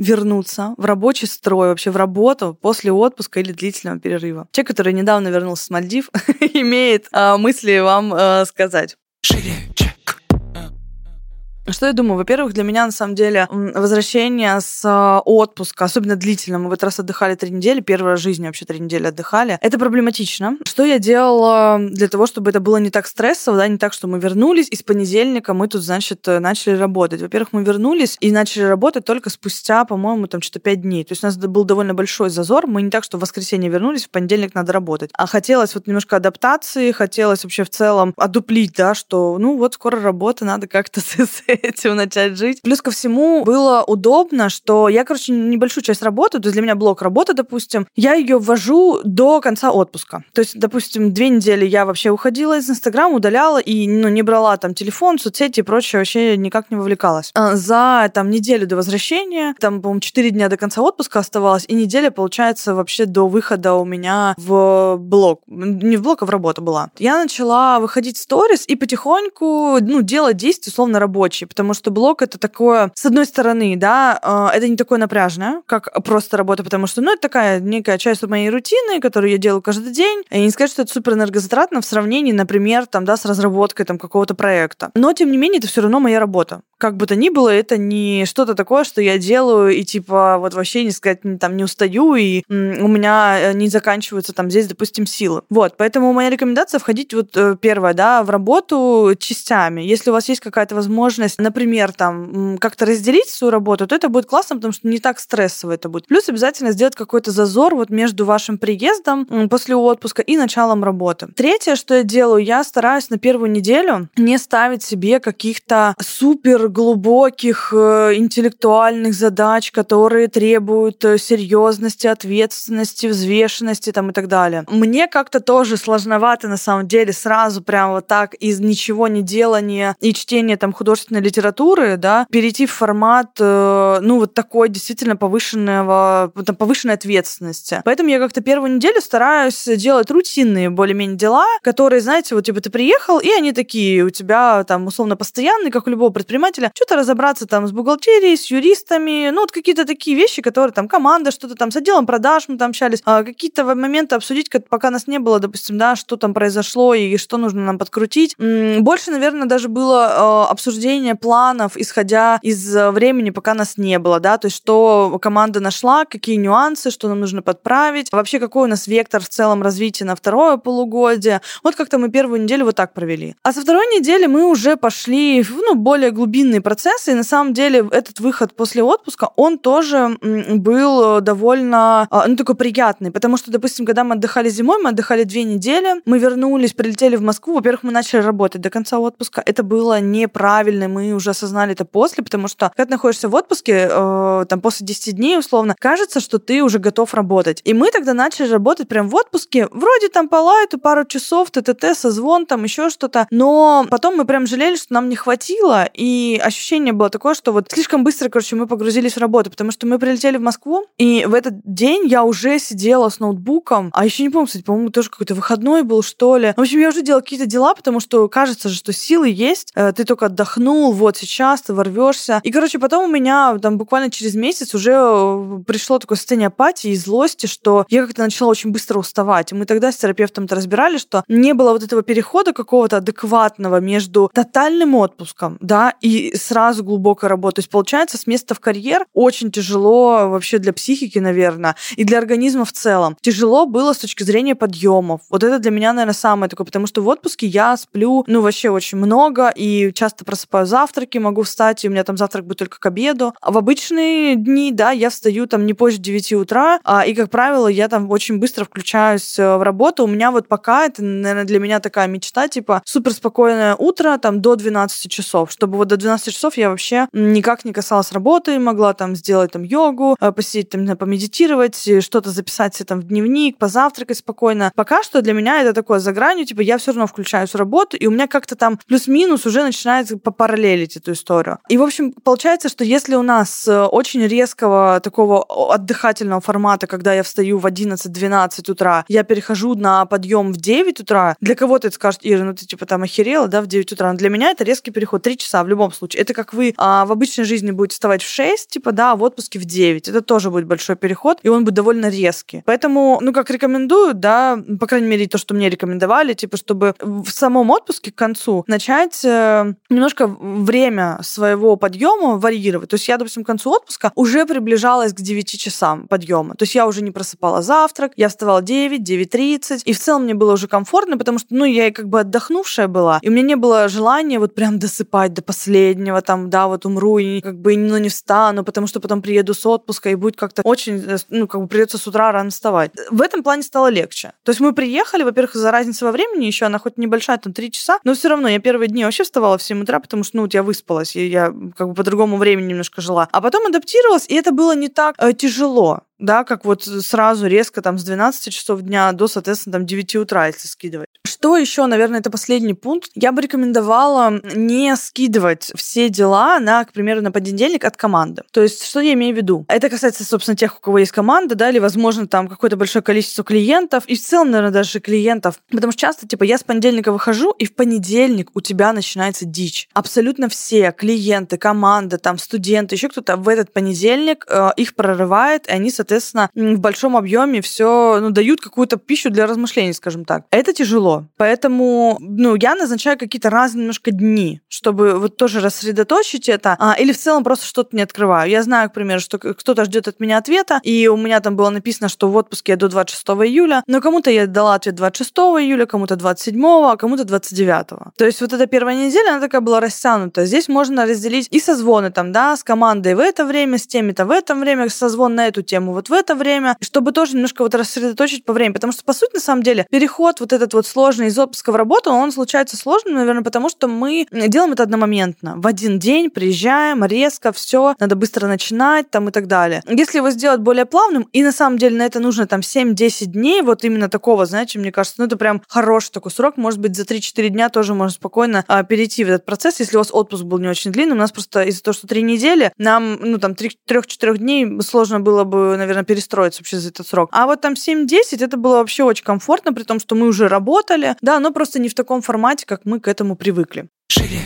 вернуться в рабочий строй, вообще в работу после отпуска или длительного перерыва. Человек, который недавно вернулся с Мальдив, имеет э, мысли вам э, сказать. Что я думаю? Во-первых, для меня, на самом деле, возвращение с а, отпуска, особенно длительно, мы в этот раз отдыхали три недели, в жизни вообще три недели отдыхали, это проблематично. Что я делала для того, чтобы это было не так стрессово, да, не так, что мы вернулись, и с понедельника мы тут, значит, начали работать. Во-первых, мы вернулись и начали работать только спустя, по-моему, там что-то пять дней. То есть у нас был довольно большой зазор. Мы не так, что в воскресенье вернулись, в понедельник надо работать. А хотелось вот немножко адаптации, хотелось вообще в целом одуплить, да, что, ну, вот скоро работа, надо как-то с этим начать жить. Плюс ко всему было удобно, что я, короче, небольшую часть работы, то есть для меня блок работы, допустим, я ее ввожу до конца отпуска. То есть, допустим, две недели я вообще уходила из Инстаграма, удаляла и ну, не брала там телефон, соцсети и прочее, вообще никак не вовлекалась. А за там неделю до возвращения, там, по-моему, четыре дня до конца отпуска оставалось, и неделя, получается, вообще до выхода у меня в блог. Не в блог, а в работу была. Я начала выходить в сторис и потихоньку, ну, делать действия, условно, рабочие, потому что блог это такое, с одной стороны, да, а, это не такое напряжное, как просто работа, потому что, ну, это такая некая часть моей рутины, которую я делаю каждый день. И не сказать, что это супер энергозатратно в сравнении, например, там, да, с разработкой там какого-то проекта. Но, тем не менее, это все равно моя работа. Как бы то ни было, это не что-то такое, что я делаю, и типа вот вообще не сказать, там не устаю, и у меня э, не заканчиваются там здесь, допустим, силы. Вот, поэтому моя рекомендация входить вот э, первое, да, в работу частями. Если у вас есть какая-то возможность например, там, как-то разделить свою работу, то это будет классно, потому что не так стрессово это будет. Плюс обязательно сделать какой-то зазор вот между вашим приездом после отпуска и началом работы. Третье, что я делаю, я стараюсь на первую неделю не ставить себе каких-то супер глубоких э, интеллектуальных задач, которые требуют э, серьезности, ответственности, взвешенности там и так далее. Мне как-то тоже сложновато на самом деле сразу прям вот так из ничего не делания и чтения там художественной литературы, да, перейти в формат, э, ну, вот такой действительно повышенного, там, повышенной ответственности. Поэтому я как-то первую неделю стараюсь делать рутинные более-менее дела, которые, знаете, вот типа ты приехал, и они такие у тебя там условно постоянные, как у любого предпринимателя, что-то разобраться там с бухгалтерией, с юристами, ну, вот какие-то такие вещи, которые там команда, что-то там с отделом продаж мы там общались, а какие-то моменты обсудить, как, пока нас не было, допустим, да, что там произошло и что нужно нам подкрутить. Больше, наверное, даже было э, обсуждение планов, исходя из э, времени, пока нас не было, да, то есть что команда нашла, какие нюансы, что нам нужно подправить, вообще какой у нас вектор в целом развития на второе полугодие. Вот как-то мы первую неделю вот так провели. А со второй недели мы уже пошли ну, более глубинные процессы, и на самом деле этот выход после отпуска, он тоже был э, довольно, а, ну, такой приятный, потому что, допустим, когда мы отдыхали зимой, мы отдыхали две недели, мы вернулись, прилетели в Москву, во-первых, мы начали работать до конца отпуска, это было неправильно, мы уже осознали это после, потому что когда находишься в отпуске, э, там после 10 дней условно, кажется, что ты уже готов работать. И мы тогда начали работать прям в отпуске, вроде там по лайту, пару часов, ТТТ, созвон, там еще что-то, но потом мы прям жалели, что нам не хватило, и ощущение было такое, что вот слишком быстро, короче, мы погрузились в работу, потому что мы прилетели в Москву, и в этот день я уже сидела с ноутбуком, а еще не помню, кстати, по-моему, тоже какой-то выходной был, что ли. В общем, я уже делала какие-то дела, потому что кажется же, что силы есть, э, ты только отдохнул, вот сейчас ты ворвешься. И, короче, потом у меня там буквально через месяц уже э, пришло такое состояние апатии и злости, что я как-то начала очень быстро уставать. И мы тогда с терапевтом-то разбирали, что не было вот этого перехода какого-то адекватного между тотальным отпуском, да, и сразу глубокой работой. То есть, получается, с места в карьер очень тяжело вообще для психики, наверное, и для организма в целом. Тяжело было с точки зрения подъемов. Вот это для меня, наверное, самое такое, потому что в отпуске я сплю, ну, вообще очень много и часто просыпаюсь завтраки, могу встать, и у меня там завтрак будет только к обеду. А в обычные дни, да, я встаю там не позже 9 утра, а, и, как правило, я там очень быстро включаюсь э, в работу. У меня вот пока это, наверное, для меня такая мечта, типа, супер спокойное утро, там, до 12 часов, чтобы вот до 12 часов я вообще никак не касалась работы, могла там сделать там йогу, э, посидеть там, помедитировать, что-то записать себе там в дневник, позавтракать спокойно. Пока что для меня это такое за гранью, типа, я все равно включаюсь в работу, и у меня как-то там плюс-минус уже начинает попараллелить эту историю. И, в общем, получается, что если у нас э, очень резкого такого отдыхательного формата, когда я встаю в 11-12 утра, я перехожу на подъем в 9 утра, для кого-то это скажет, Ира, ну ты типа там охерела, да, в 9 утра. Но для меня это резкий переход, 3 часа в любом случае. Это как вы а, в обычной жизни будете вставать в 6, типа, да, а в отпуске в 9. Это тоже будет большой переход, и он будет довольно резкий. Поэтому, ну, как рекомендую, да, по крайней мере, то, что мне рекомендовали, типа, чтобы в самом отпуске к концу начать э, немножко время своего подъема варьировать. То есть я, допустим, к концу отпуска уже приближалась к 9 часам подъема. То есть я уже не просыпала завтрак, я вставала 9, 9.30, и в целом мне было уже комфортно, потому что, ну, я как бы отдохнувшая была, и у меня не было желания вот прям досыпать до последнего, там, да, вот умру и как бы ну, не встану, потому что потом приеду с отпуска и будет как-то очень, э, ну, как бы придется с утра рано вставать. В этом плане стало легче. То есть мы приехали, во-первых, за разницей во времени еще, она хоть небольшая, там, 3 часа, но все равно я первые дни вообще вставала в 7 утра, потому что, ну, вот я выспалась, и я как бы по другому времени немножко жила. А потом адаптировалась, и это было не так э, тяжело да, как вот сразу резко там с 12 часов дня до, соответственно, там 9 утра, если скидывать. Что еще, наверное, это последний пункт. Я бы рекомендовала не скидывать все дела на, к примеру, на понедельник от команды. То есть, что я имею в виду? Это касается, собственно, тех, у кого есть команда, да, или, возможно, там какое-то большое количество клиентов, и в целом, наверное, даже клиентов. Потому что часто, типа, я с понедельника выхожу, и в понедельник у тебя начинается дичь. Абсолютно все клиенты, команда, там, студенты, еще кто-то в этот понедельник э, их прорывает, и они, соответственно, соответственно, в большом объеме все ну, дают какую-то пищу для размышлений, скажем так. Это тяжело. Поэтому ну, я назначаю какие-то разные немножко дни, чтобы вот тоже рассредоточить это. А, или в целом просто что-то не открываю. Я знаю, к примеру, что кто-то ждет от меня ответа, и у меня там было написано, что в отпуске я до 26 июля, но кому-то я дала ответ 26 июля, кому-то 27, а кому-то 29. То есть вот эта первая неделя, она такая была растянута. Здесь можно разделить и созвоны там, да, с командой в это время, с теми-то в это время, созвон на эту тему вот в это время, чтобы тоже немножко вот рассредоточить по времени. Потому что, по сути, на самом деле, переход вот этот вот сложный из отпуска в работу, он случается сложным, наверное, потому что мы делаем это одномоментно. В один день приезжаем, резко, все, надо быстро начинать там и так далее. Если его сделать более плавным, и на самом деле на это нужно там 7-10 дней, вот именно такого, знаете, мне кажется, ну это прям хороший такой срок, может быть, за 3-4 дня тоже можно спокойно а, перейти в этот процесс, если у вас отпуск был не очень длинный. У нас просто из-за того, что 3 недели, нам, ну там, 3-4 дней сложно было бы, наверное, наверное, перестроиться вообще за этот срок. А вот там 7-10 это было вообще очень комфортно, при том, что мы уже работали, да, но просто не в таком формате, как мы к этому привыкли. Шире.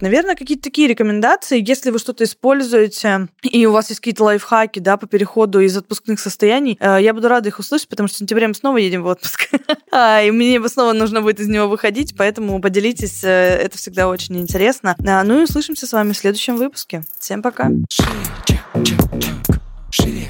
Наверное, какие-то такие рекомендации, если вы что-то используете, и у вас есть какие-то лайфхаки, да, по переходу из отпускных состояний, э, я буду рада их услышать, потому что в сентябре мы снова едем в отпуск, а, и мне снова нужно будет из него выходить, поэтому поделитесь, э, это всегда очень интересно. А, ну и услышимся с вами в следующем выпуске. Всем пока! Шире,